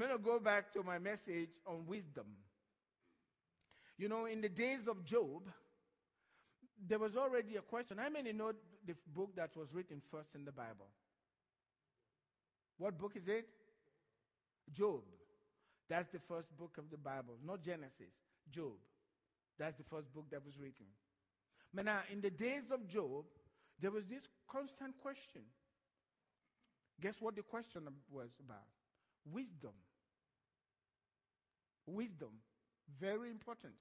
I'm going to go back to my message on wisdom. You know, in the days of Job, there was already a question. How many know the book that was written first in the Bible? What book is it? Job. That's the first book of the Bible, not Genesis. Job. That's the first book that was written. But now, in the days of Job, there was this constant question. Guess what the question was about? Wisdom. Wisdom. Very important.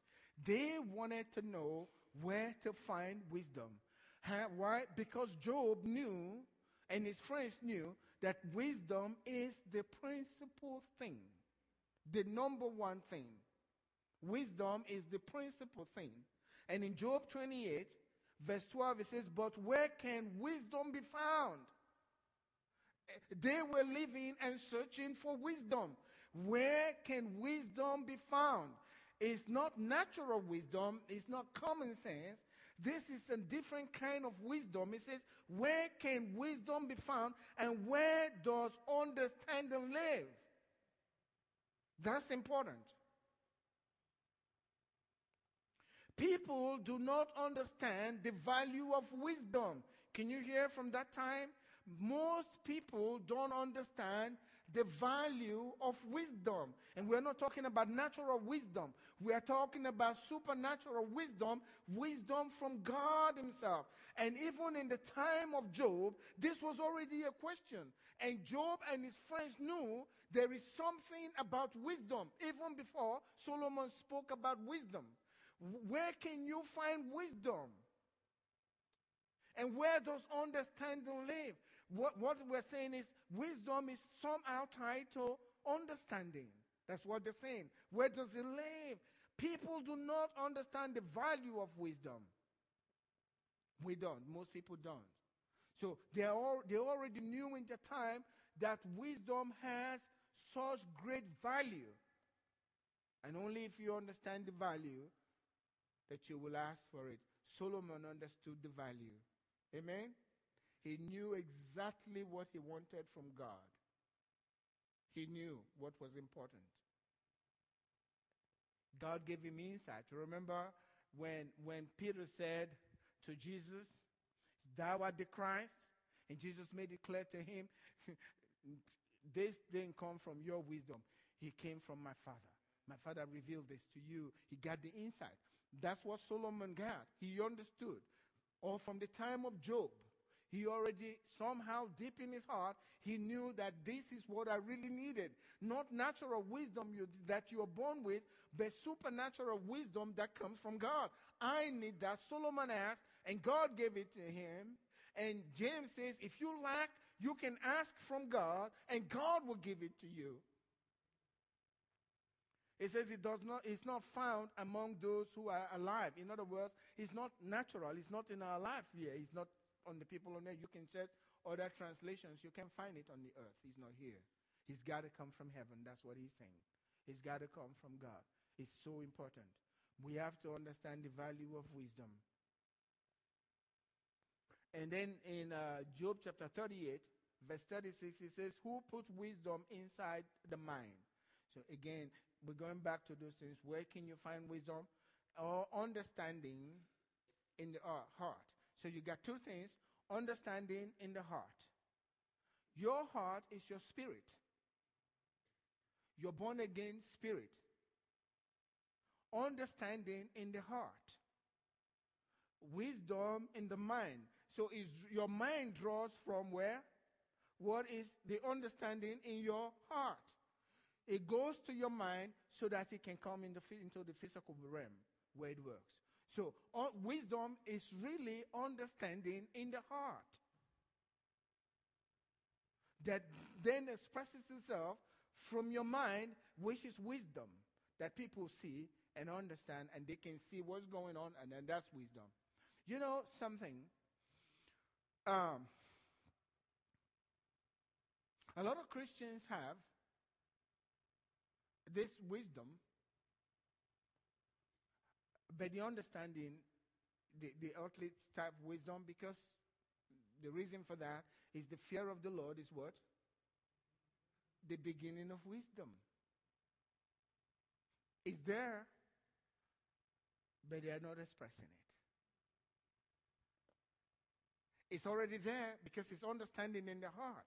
They wanted to know where to find wisdom. Why? Because Job knew, and his friends knew, that wisdom is the principal thing, the number one thing. Wisdom is the principal thing. And in Job 28, verse 12, it says, But where can wisdom be found? They were living and searching for wisdom. Where can wisdom be found? It's not natural wisdom, it's not common sense. This is a different kind of wisdom. It says, Where can wisdom be found and where does understanding live? That's important. People do not understand the value of wisdom. Can you hear from that time? Most people don't understand the value of wisdom. And we're not talking about natural wisdom. We are talking about supernatural wisdom, wisdom from God Himself. And even in the time of Job, this was already a question. And Job and his friends knew there is something about wisdom, even before Solomon spoke about wisdom. Where can you find wisdom? And where does understanding live? What, what we're saying is wisdom is somehow tied to understanding. That's what they're saying. Where does it live? People do not understand the value of wisdom. We don't. Most people don't. So they, all, they already knew in the time that wisdom has such great value. And only if you understand the value, that you will ask for it. Solomon understood the value. Amen? He knew exactly what he wanted from God. He knew what was important. God gave him insight. Remember when, when Peter said to Jesus, Thou art the Christ? And Jesus made it clear to him, This didn't come from your wisdom. He came from my Father. My Father revealed this to you. He got the insight. That's what Solomon got. He understood. Or from the time of Job, he already somehow deep in his heart, he knew that this is what I really needed. Not natural wisdom you, that you are born with, but supernatural wisdom that comes from God. I need that. Solomon asked, and God gave it to him. And James says, if you lack, you can ask from God, and God will give it to you. It says it does not, it's not found among those who are alive. In other words, it's not natural. It's not in our life here. It's not on the people on there. You can check other translations. You can find it on the earth. He's not here. He's got to come from heaven. That's what he's saying. He's got to come from God. It's so important. We have to understand the value of wisdom. And then in uh, Job chapter 38, verse 36, it says, Who put wisdom inside the mind? So again, we're going back to those things. Where can you find wisdom or understanding in the uh, heart? So you got two things understanding in the heart. Your heart is your spirit, your born again spirit. Understanding in the heart, wisdom in the mind. So is your mind draws from where? What is the understanding in your heart? It goes to your mind so that it can come in the, into the physical realm where it works. So, uh, wisdom is really understanding in the heart that then expresses itself from your mind, which is wisdom that people see and understand, and they can see what's going on, and then that's wisdom. You know something? Um, a lot of Christians have this wisdom, but the understanding, the, the earthly type of wisdom, because the reason for that is the fear of the Lord is what? The beginning of wisdom. It's there, but they are not expressing it. It's already there because it's understanding in the heart.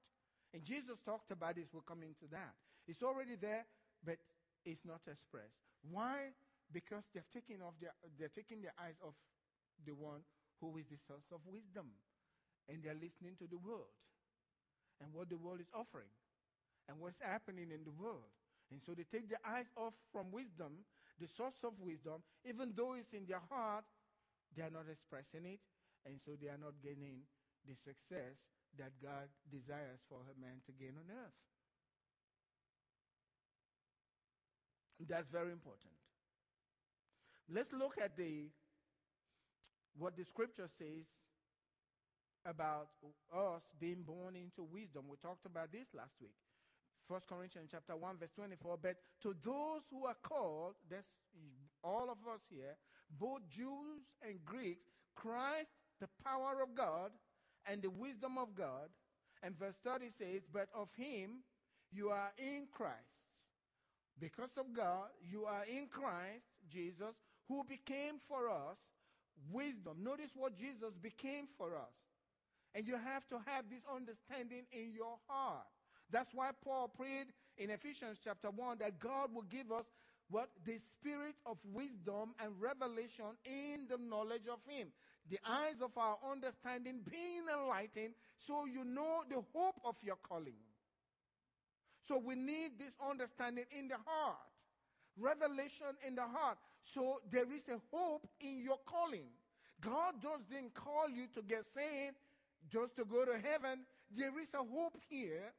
And Jesus talked about this. We'll come into that. It's already there, but it's not expressed. Why? Because they're taking off their, they're taking their eyes off the one who is the source of wisdom, and they're listening to the world and what the world is offering and what's happening in the world. And so they take their eyes off from wisdom, the source of wisdom, even though it's in their heart, they are not expressing it, and so they are not gaining the success that God desires for a man to gain on earth. That's very important. Let's look at the what the scripture says about us being born into wisdom. We talked about this last week. 1 Corinthians chapter 1 verse 24 but to those who are called that's all of us here both Jews and Greeks Christ the power of God and the wisdom of God. And verse 30 says, But of him you are in Christ. Because of God, you are in Christ, Jesus, who became for us wisdom. Notice what Jesus became for us. And you have to have this understanding in your heart. That's why Paul prayed in Ephesians chapter 1 that God will give us what? The spirit of wisdom and revelation in the knowledge of Him. The eyes of our understanding being enlightened so you know the hope of your calling. So we need this understanding in the heart, revelation in the heart. So there is a hope in your calling. God just didn't call you to get saved just to go to heaven. There is a hope here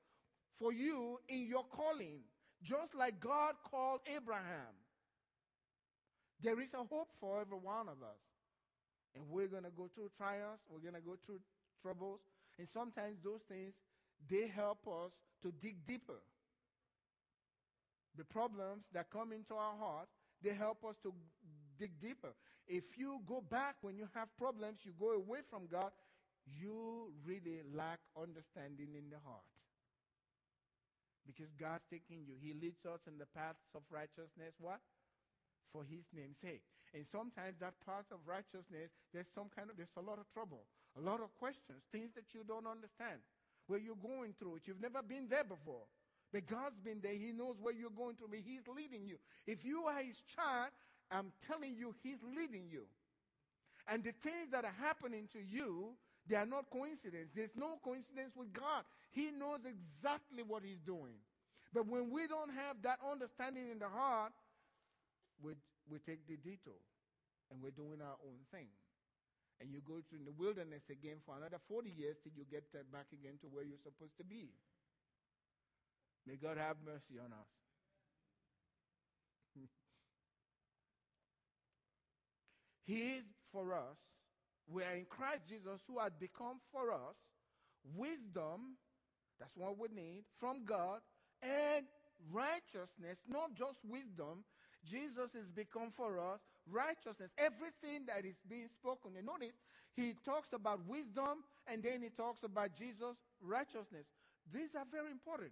for you in your calling. Just like God called Abraham. There is a hope for every one of us. And we're going to go through trials, we're going to go through troubles. And sometimes those things, they help us to dig deeper. The problems that come into our hearts, they help us to dig deeper. If you go back when you have problems, you go away from God, you really lack understanding in the heart because God's taking you. He leads us in the paths of righteousness. What? For his name's sake. And sometimes that path of righteousness, there's some kind of, there's a lot of trouble, a lot of questions, things that you don't understand, where you're going through it. You've never been there before. But God's been there. He knows where you're going to be. He's leading you. If you are his child, I'm telling you, he's leading you. And the things that are happening to you, they are not coincidence. There's no coincidence with God. He knows exactly what He's doing. But when we don't have that understanding in the heart, we, we take the detour and we're doing our own thing. And you go through the wilderness again for another 40 years till you get back again to where you're supposed to be. May God have mercy on us. he is for us we are in Christ Jesus who had become for us wisdom, that's what we need, from God, and righteousness, not just wisdom. Jesus has become for us righteousness. Everything that is being spoken. And notice, he talks about wisdom and then he talks about Jesus' righteousness. These are very important.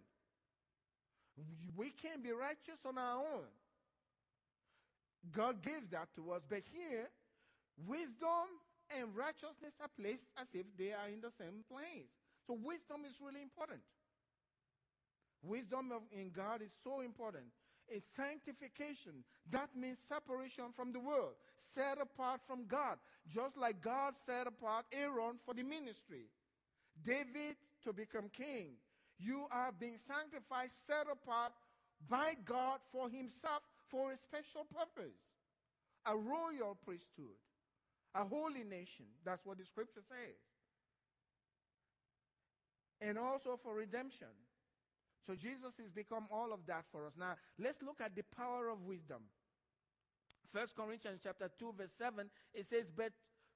We can't be righteous on our own. God gave that to us. But here, wisdom and righteousness are placed as if they are in the same place. So wisdom is really important. Wisdom of, in God is so important. It's sanctification. That means separation from the world, set apart from God, just like God set apart Aaron for the ministry. David to become king. You are being sanctified, set apart by God for himself for a special purpose. A royal priesthood a holy nation. That's what the scripture says. And also for redemption. So Jesus has become all of that for us. Now, let's look at the power of wisdom. First Corinthians chapter 2 verse 7 it says but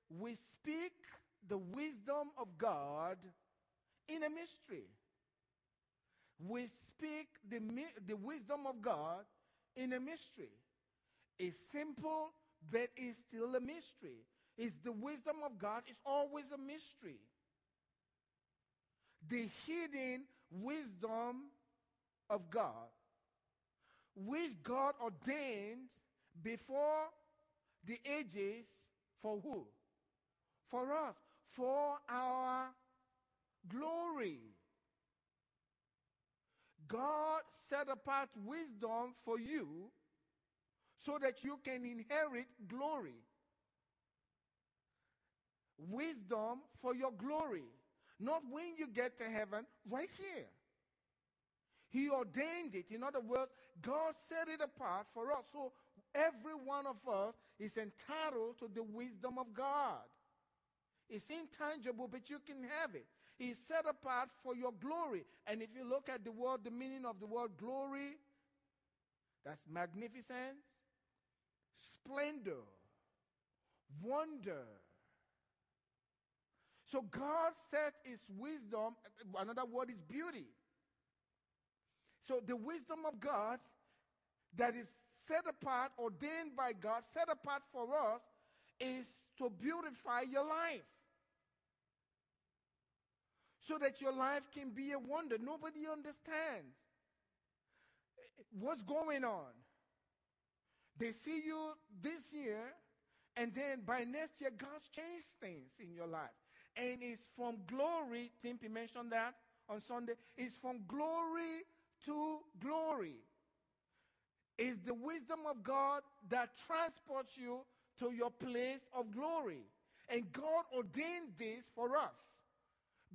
we speak the wisdom of God in a mystery. We speak the, the wisdom of God in a mystery. It's simple, but it's still a mystery It's the wisdom of God it's always a mystery. The hidden wisdom of God. which God ordained before the ages for who? For us, for our glory. God set apart wisdom for you so that you can inherit glory. Wisdom for your glory. Not when you get to heaven, right here. He ordained it. In other words, God set it apart for us. So every one of us is entitled to the wisdom of God. It's intangible, but you can have it. He's set apart for your glory. And if you look at the word, the meaning of the word glory, that's magnificence, splendor, wonder. So God set his wisdom, another word is beauty. So the wisdom of God that is set apart, ordained by God, set apart for us, is to beautify your life. So that your life can be a wonder. Nobody understands what's going on. They see you this year, and then by next year, God's changed things in your life. And it's from glory, Timpy mentioned that on Sunday, it's from glory to glory. It's the wisdom of God that transports you to your place of glory. And God ordained this for us.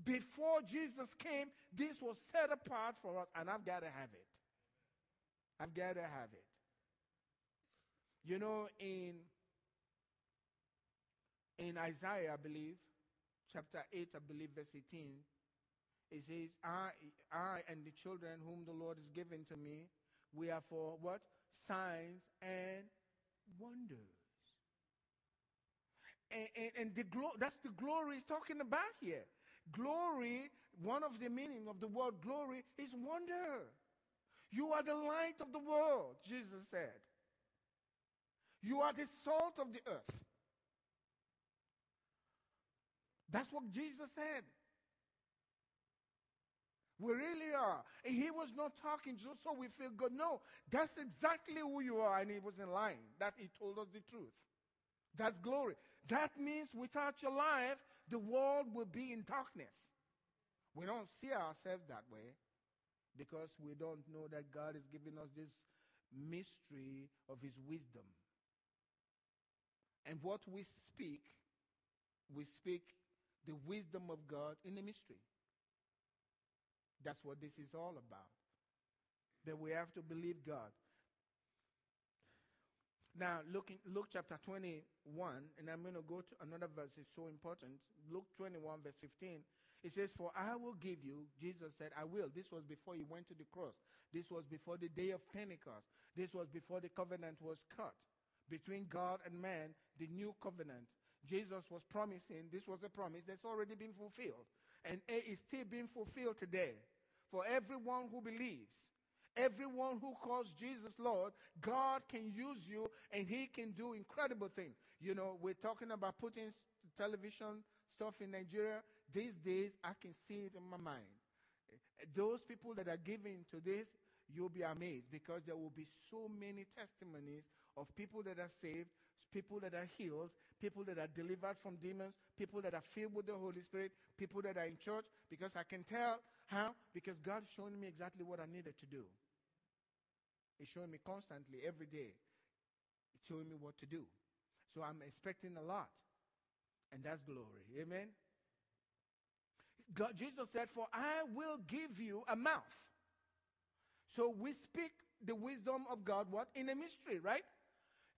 Before Jesus came, this was set apart for us, and I've got to have it. I've got to have it. You know, in in Isaiah, I believe, chapter 8, I believe, verse 18, it says, I, I and the children whom the Lord has given to me, we are for what? Signs and wonders. And, and, and the glo- that's the glory he's talking about here. Glory, one of the meaning of the word glory is wonder. You are the light of the world, Jesus said. You are the salt of the earth. That's what Jesus said. We really are. And he was not talking just so we feel good. No, that's exactly who you are, and he wasn't lying. That's he told us the truth. That's glory. That means without your life, the world will be in darkness. We don't see ourselves that way because we don't know that God is giving us this mystery of his wisdom. And what we speak, we speak the wisdom of God in the mystery. That's what this is all about. That we have to believe God. Now, looking, Luke chapter 21, and I'm going to go to another verse, it's so important. Luke 21, verse 15. It says, For I will give you, Jesus said, I will. This was before he went to the cross. This was before the day of Pentecost. This was before the covenant was cut between God and man, the new covenant. Jesus was promising, this was a promise that's already been fulfilled. And it is still being fulfilled today for everyone who believes. Everyone who calls Jesus Lord, God can use you and He can do incredible things. You know, we're talking about putting television stuff in Nigeria. These days, I can see it in my mind. Eh, those people that are giving to this, you'll be amazed because there will be so many testimonies of people that are saved, people that are healed, people that are delivered from demons, people that are filled with the Holy Spirit, people that are in church, because I can tell how? Because God's showing me exactly what I needed to do. He's showing me constantly, every day. He's showing me what to do. So I'm expecting a lot. And that's glory. Amen. God, Jesus said, For I will give you a mouth. So we speak the wisdom of God, what? In a mystery, right?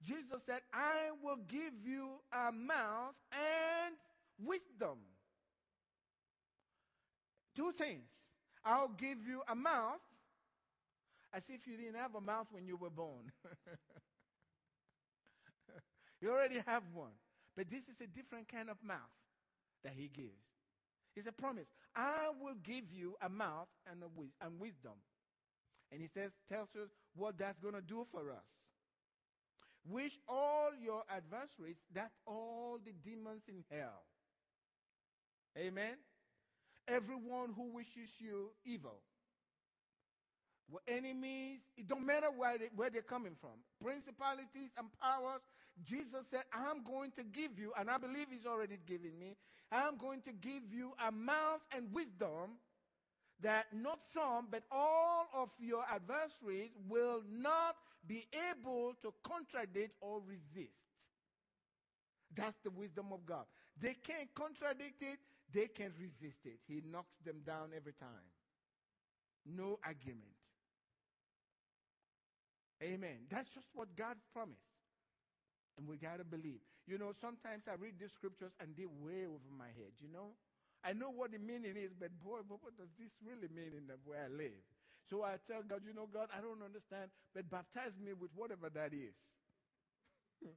Jesus said, I will give you a mouth and wisdom. Two things. I'll give you a mouth as if you didn't have a mouth when you were born. you already have one. But this is a different kind of mouth that he gives. It's a promise. I will give you a mouth and, a wis- and wisdom. And he says, tells us what that's going to do for us. Wish all your adversaries, that all the demons in hell. Amen. Everyone who wishes you evil. Were enemies, it don't matter where, they, where they're coming from. Principalities and powers, Jesus said, I'm going to give you, and I believe He's already given me, I'm going to give you a mouth and wisdom that not some, but all of your adversaries will not be able to contradict or resist. That's the wisdom of God. They can't contradict it, they can't resist it. He knocks them down every time. No argument. Amen. That's just what God promised. And we got to believe. You know, sometimes I read these scriptures and they way over my head, you know? I know what the meaning is, but boy, what does this really mean in the way I live? So I tell God, you know, God, I don't understand, but baptize me with whatever that is.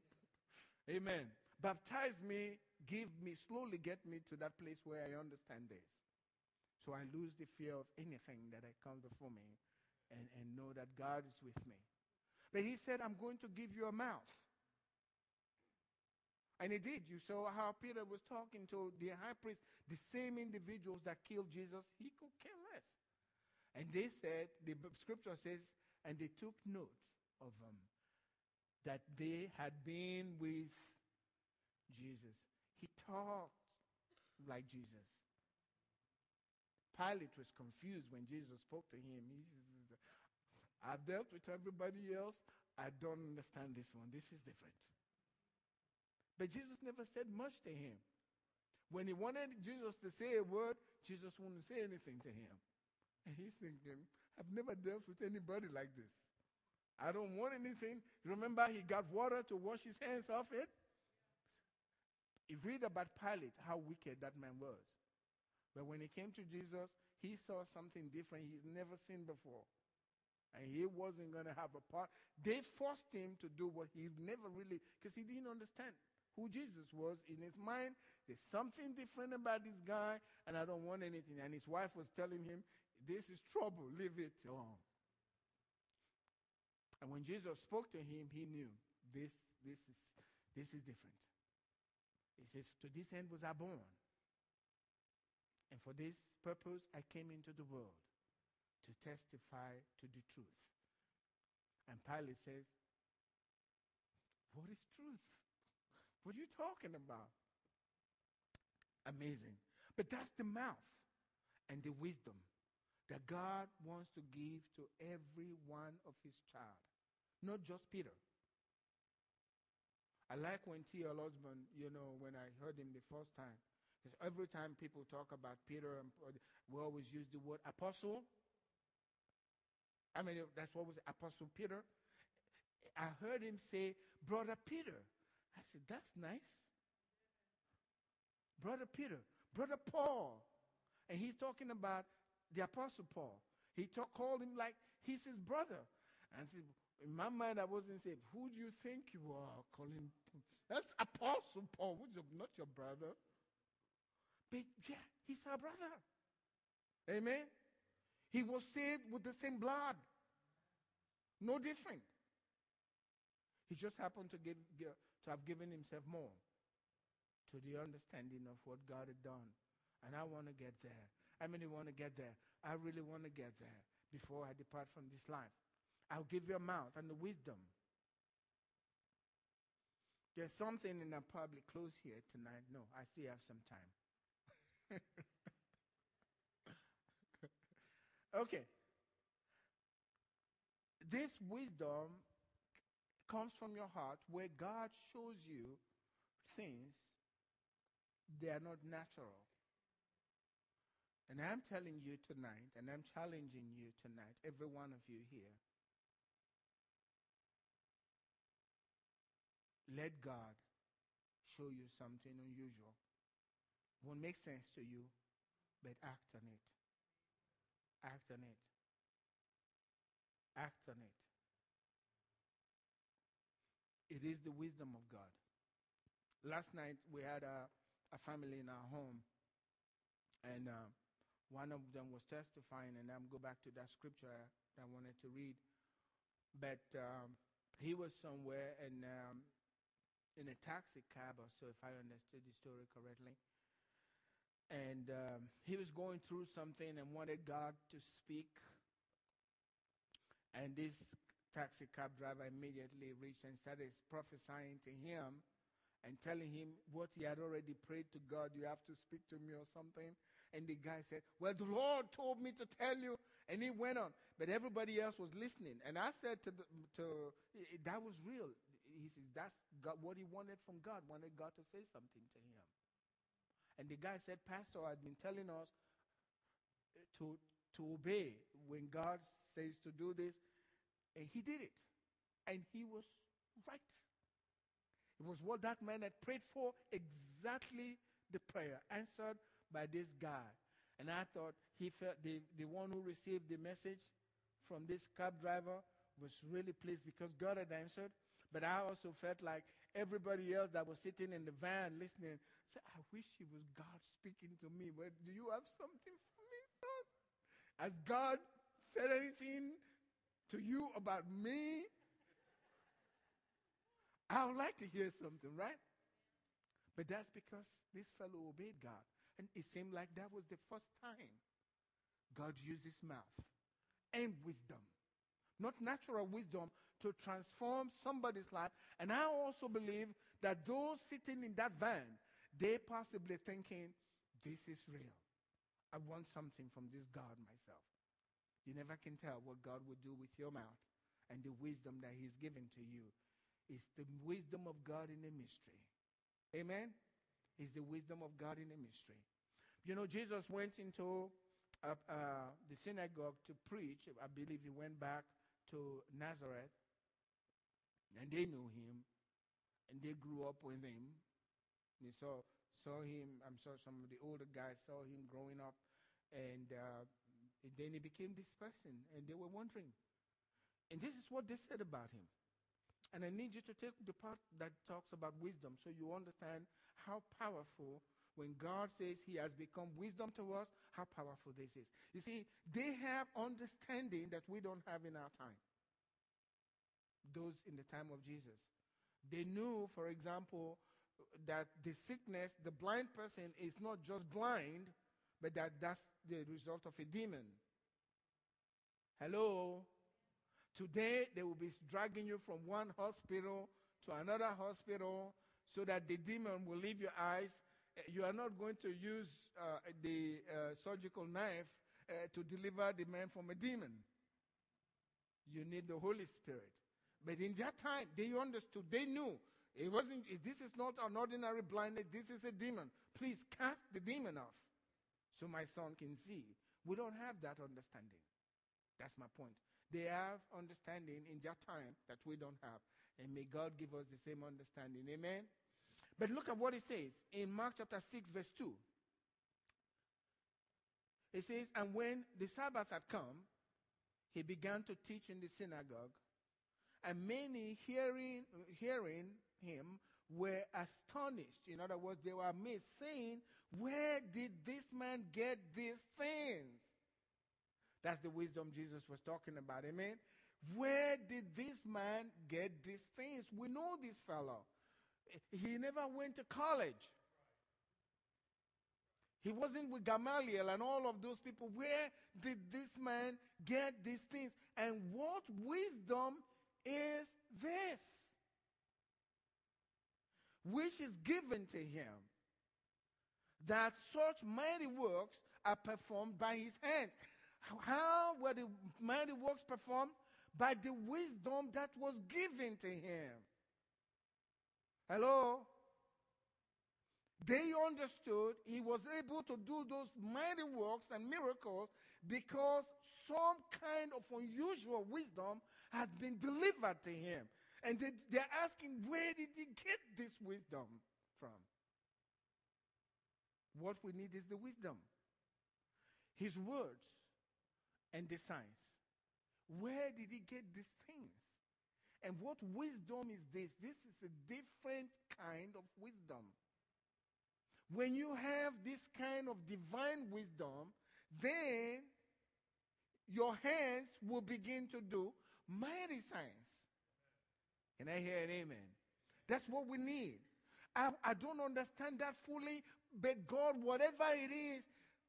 Amen. Baptize me, give me, slowly get me to that place where I understand this. So I lose the fear of anything that I come before me and, and know that God is with me. But he said, I'm going to give you a mouth. And he did. You saw how Peter was talking to the high priest, the same individuals that killed Jesus, he could care less. And they said, the scripture says, and they took note of them that they had been with Jesus. He talked like Jesus. Pilate was confused when Jesus spoke to him. He says, I've dealt with everybody else. I don't understand this one. This is different. But Jesus never said much to him. When he wanted Jesus to say a word, Jesus wouldn't say anything to him. And he's thinking, I've never dealt with anybody like this. I don't want anything. Remember, he got water to wash his hands off it? You read about Pilate, how wicked that man was. But when he came to Jesus, he saw something different he's never seen before. And he wasn't going to have a part. They forced him to do what he never really, because he didn't understand who Jesus was in his mind. There's something different about this guy, and I don't want anything. And his wife was telling him, This is trouble, leave it alone. And when Jesus spoke to him, he knew this, this, is, this is different. He says, To this end was I born. And for this purpose I came into the world to testify to the truth. And Pilate says, What is truth? What are you talking about? Amazing. But that's the mouth and the wisdom that God wants to give to every one of his child, not just Peter. I like when T.L. Osborn, you know, when I heard him the first time, because every time people talk about Peter, we always use the word apostle. I mean, that's what was Apostle Peter. I heard him say, Brother Peter. I said, That's nice. Brother Peter, Brother Paul. And he's talking about the Apostle Paul. He talk, called him like he's his brother. And said, in my mind, I wasn't saying, Who do you think you are? Calling that's Apostle Paul, who's not your brother. But yeah, he's our brother. Amen. He was saved with the same blood. No different. He just happened to give, to have given himself more to the understanding of what God had done. And I want to get there. I mean, want to get there. I really want to get there before I depart from this life. I'll give you a mouth and the wisdom. There's something, in I'll close here tonight. No, I still have some time. okay. This wisdom comes from your heart where God shows you things they are not natural. And I'm telling you tonight, and I'm challenging you tonight, every one of you here. Let God show you something unusual. Won't make sense to you, but act on it. Act on it. Act on it. It is the wisdom of God. Last night we had a, a family in our home, and uh, one of them was testifying, and I'm go back to that scripture that I wanted to read. But um, he was somewhere and um, in a taxi cab, or so, if I understood the story correctly. And um, he was going through something and wanted God to speak And this taxi cab driver immediately reached and started prophesying to him and telling him what he had already prayed to God. You have to speak to me or something. And the guy said, Well, the Lord told me to tell you. And he went on. But everybody else was listening. And I said to, the, to that was real. He says, That's God, what he wanted from God, wanted God to say something to him. And the guy said, Pastor, I've been telling us to, to obey when God says to do this. And he did it. And he was right. It was what that man had prayed for, exactly the prayer answered by this guy. And I thought he felt the, the one who received the message from this cab driver was really pleased because God had answered. But I also felt like everybody else that was sitting in the van listening said, I wish it was God speaking to me. But do you have something for me, son? Has God said anything to you about me? I would like to hear something, right? But that's because this fellow obeyed God. And it seemed like that was the first time God used his mouth and wisdom. Not natural wisdom to transform somebody's life. And I also believe that those sitting in that van, they possibly thinking, this is real. I want something from this God myself. You never can tell what God will do with your mouth and the wisdom that He's given to you. It's the wisdom of God in a mystery. Amen? It's the wisdom of God in a mystery. You know, Jesus went into uh, uh, the synagogue to preach. I believe he went back to Nazareth, and they knew him, and they grew up with him. They saw saw him. I'm sure some of the older guys saw him growing up, and uh, then he became this person, and they were wondering. And this is what they said about him. And I need you to take the part that talks about wisdom so you understand how powerful when God says he has become wisdom to us, how powerful this is. You see, they have understanding that we don't have in our time. Those in the time of Jesus. They knew, for example, that the sickness, the blind person is not just blind, but that that's the result of a demon. Hello? Today, they will be dragging you from one hospital to another hospital so that the demon will leave your eyes you are not going to use uh, the uh, surgical knife uh, to deliver the man from a demon. You need the Holy Spirit. But in that time, they understood, they knew it wasn't, this is not an ordinary blindness, this is a demon. Please cast the demon off so my son can see. We don't have that understanding. That's my point. They have understanding in that time that we don't have. And may God give us the same understanding. Amen. But look at what it says in Mark chapter 6, verse 2. It says, And when the Sabbath had come, he began to teach in the synagogue, and many hearing, hearing him were astonished. In other words, they were amazed, saying, Where did this man get these things? That's the wisdom Jesus was talking about. Amen. Where did this man get these things? We know this fellow. He never went to college. He wasn't with Gamaliel and all of those people. Where did this man get these things? And what wisdom is this? Which is given to him that such mighty works are performed by his hands. How were the mighty works performed? By the wisdom that was given to him. Hello? They understood he was able to do those mighty works and miracles because some kind of unusual wisdom has been delivered to him. And they, they're asking, where did he get this wisdom from? What we need is the wisdom, his words, and the signs. Where did he get these things? And what wisdom is this? This is a different kind of wisdom. When you have this kind of divine wisdom, then your hands will begin to do mighty signs. Can I hear an amen? That's what we need. I, I don't understand that fully, but God, whatever it is,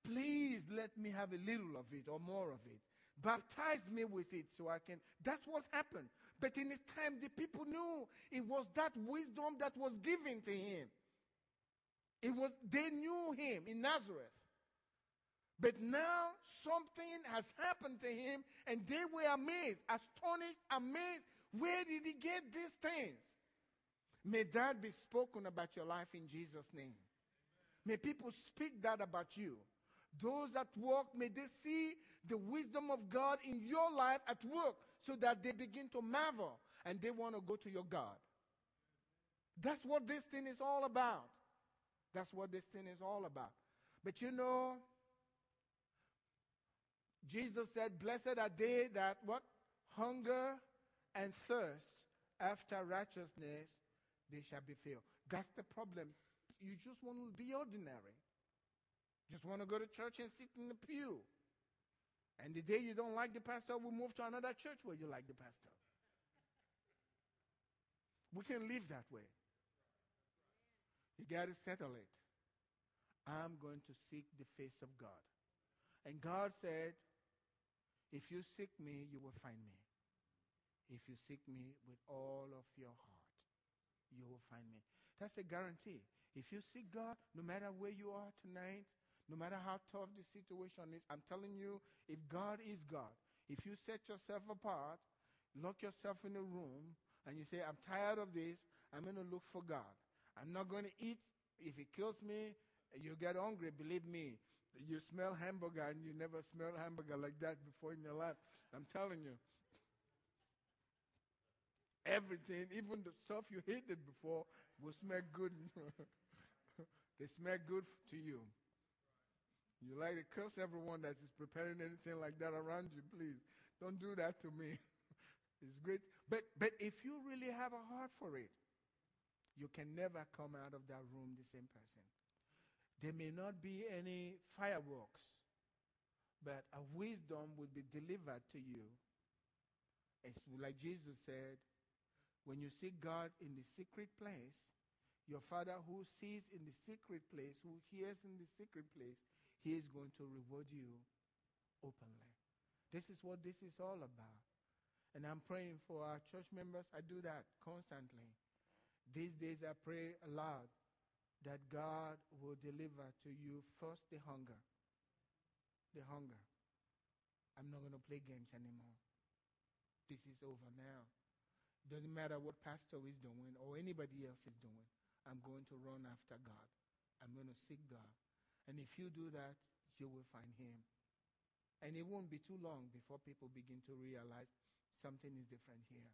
please let me have a little of it or more of it Baptize me with it so I can. That's what happened. But in his time, the people knew it was that wisdom that was given to him. It was, they knew him in Nazareth. But now something has happened to him, and they were amazed, astonished, amazed. Where did he get these things? May that be spoken about your life in Jesus' name. May people speak that about you. Those at work, may they see the wisdom of God in your life at work so that they begin to marvel and they want to go to your God. That's what this thing is all about. That's what this thing is all about. But you know, Jesus said, Blessed are they that what? Hunger and thirst after righteousness, they shall be filled. That's the problem. You just want to be ordinary. Just want to go to church and sit in the pew. And the day you don't like the pastor, we move to another church where you like the pastor. We can live that way. You got to settle it. I'm going to seek the face of God. And God said, If you seek me, you will find me. If you seek me with all of your heart, you will find me. That's a guarantee. If you seek God, no matter where you are tonight, no matter how tough the situation is, I'm telling you, if God is God, if you set yourself apart, lock yourself in a room, and you say, I'm tired of this, I'm going to look for God. I'm not going to eat. If it kills me, you get hungry. Believe me, you smell hamburger and you never smell hamburger like that before in your life. I'm telling you. Everything, even the stuff you hated before, will smell good. they smell good to you. You like to curse everyone that is preparing anything like that around you, please. Don't do that to me. it's great. But, but if you really have a heart for it, you can never come out of that room the same person. There may not be any fireworks, but a wisdom will be delivered to you. It's like Jesus said, when you seek God in the secret place, your Father who sees in the secret place, who hears in the secret place, he is going to reward you openly. This is what this is all about. And I'm praying for our church members. I do that constantly. These days I pray aloud that God will deliver to you first the hunger. The hunger. I'm not going to play games anymore. This is over now. Doesn't matter what pastor is doing or anybody else is doing. I'm going to run after God. I'm going to seek God. And if you do that, you will find Him. And it won't be too long before people begin to realize something is different here.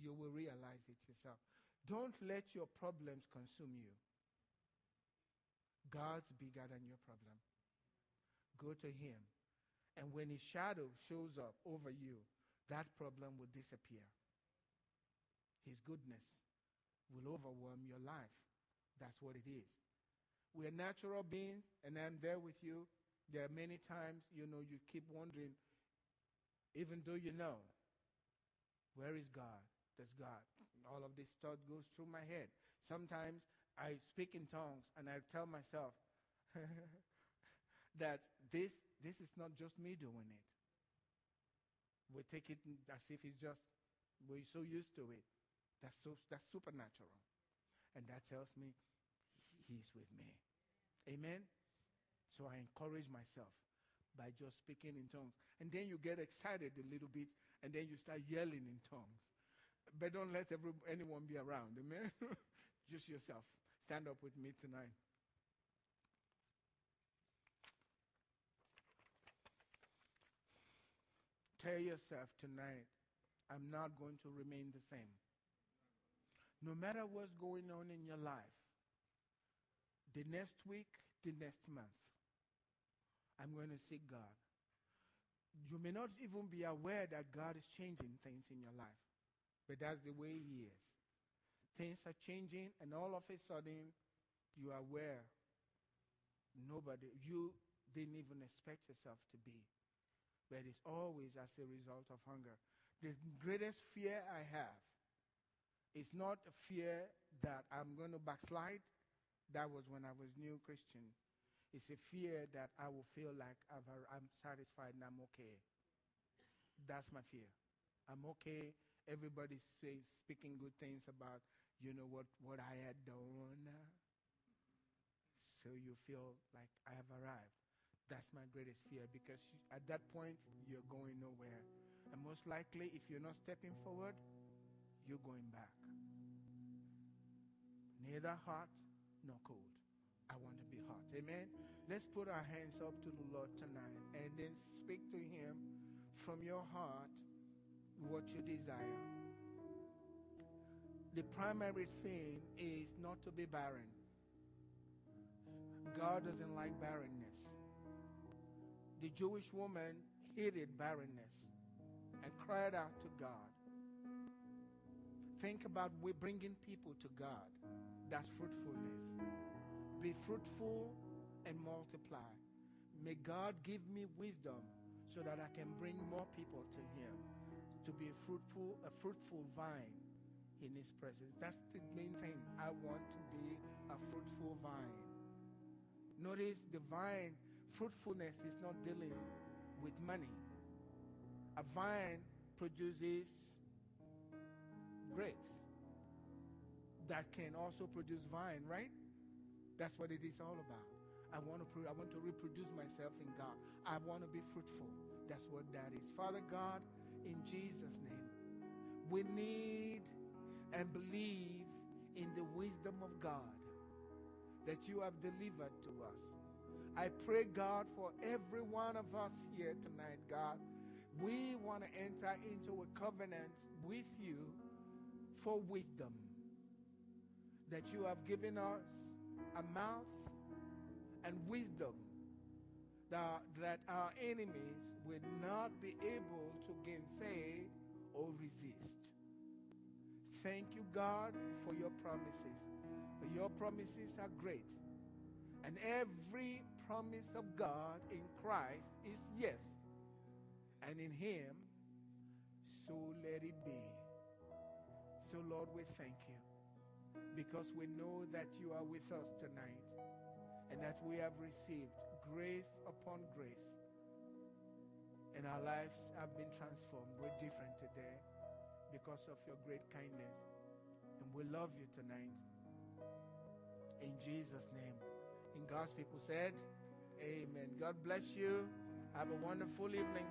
You will realize it yourself. Don't let your problems consume you. God's bigger than your problem. Go to Him. And when His shadow shows up over you, that problem will disappear. His goodness will overwhelm your life. That's what it is. We are natural beings, and I'm there with you. There are many times, you know, you keep wondering, even though you know, where is God? There's God. All of this thought goes through my head. Sometimes I speak in tongues and I tell myself that this, this is not just me doing it. We take it as if it's just, we're so used to it. That's, so, that's supernatural. And that tells me he's with me. Amen? So I encourage myself by just speaking in tongues. And then you get excited a little bit, and then you start yelling in tongues. But don't let every, anyone be around. Amen? just yourself. Stand up with me tonight. Tell yourself tonight, I'm not going to remain the same no matter what's going on in your life, the next week, the next month, I'm going to seek God. You may not even be aware that God is changing things in your life, but that's the way He is. Things are changing, and all of a sudden, you are aware. Nobody, you didn't even expect yourself to be. But it's always as a result of hunger. The greatest fear I have is not a fear that I'm going to backslide. That was when I was new Christian. It's a fear that I will feel like i am satisfied and I'm okay. That's my fear. I'm okay. Everybody's speaking good things about, you know, what, what I had done. So you feel like I have arrived. That's my greatest fear because at that point, you're going nowhere. And most likely, if you're not stepping forward, you're going back. Neither hot nor cold. I want to be hot. Amen. Let's put our hands up to the Lord tonight and then speak to Him from your heart what you desire. The primary thing is not to be barren. God doesn't like barrenness. The Jewish woman hated barrenness and cried out to God. Think about we bringing people to God. That's fruitfulness. Be fruitful and multiply. May God give me wisdom so that I can bring more people to Him to be a fruitful, a fruitful vine in His presence. That's the main thing. I want to be a fruitful vine. Notice the vine fruitfulness is not dealing with money. A vine produces grapes that can also produce vine, right? That's what it is all about. I want to I want to reproduce myself in God. I want to be fruitful. That's what that is. Father God, in Jesus name, we need and believe in the wisdom of God that you have delivered to us. I pray, God, for every one of us here tonight, God. We want to enter into a covenant with you for wisdom that you have given us a mouth and wisdom that, that our enemies will not be able to gainsay or resist. Thank you, God, for your promises. For your promises are great. And every promise of God in Christ is yes. And in Him, so let it be. So, Lord, we thank you because we know that you are with us tonight and that we have received grace upon grace. And our lives have been transformed. We're different today because of your great kindness. And we love you tonight. In Jesus' name. In God's people said, Amen. God bless you. Have a wonderful evening.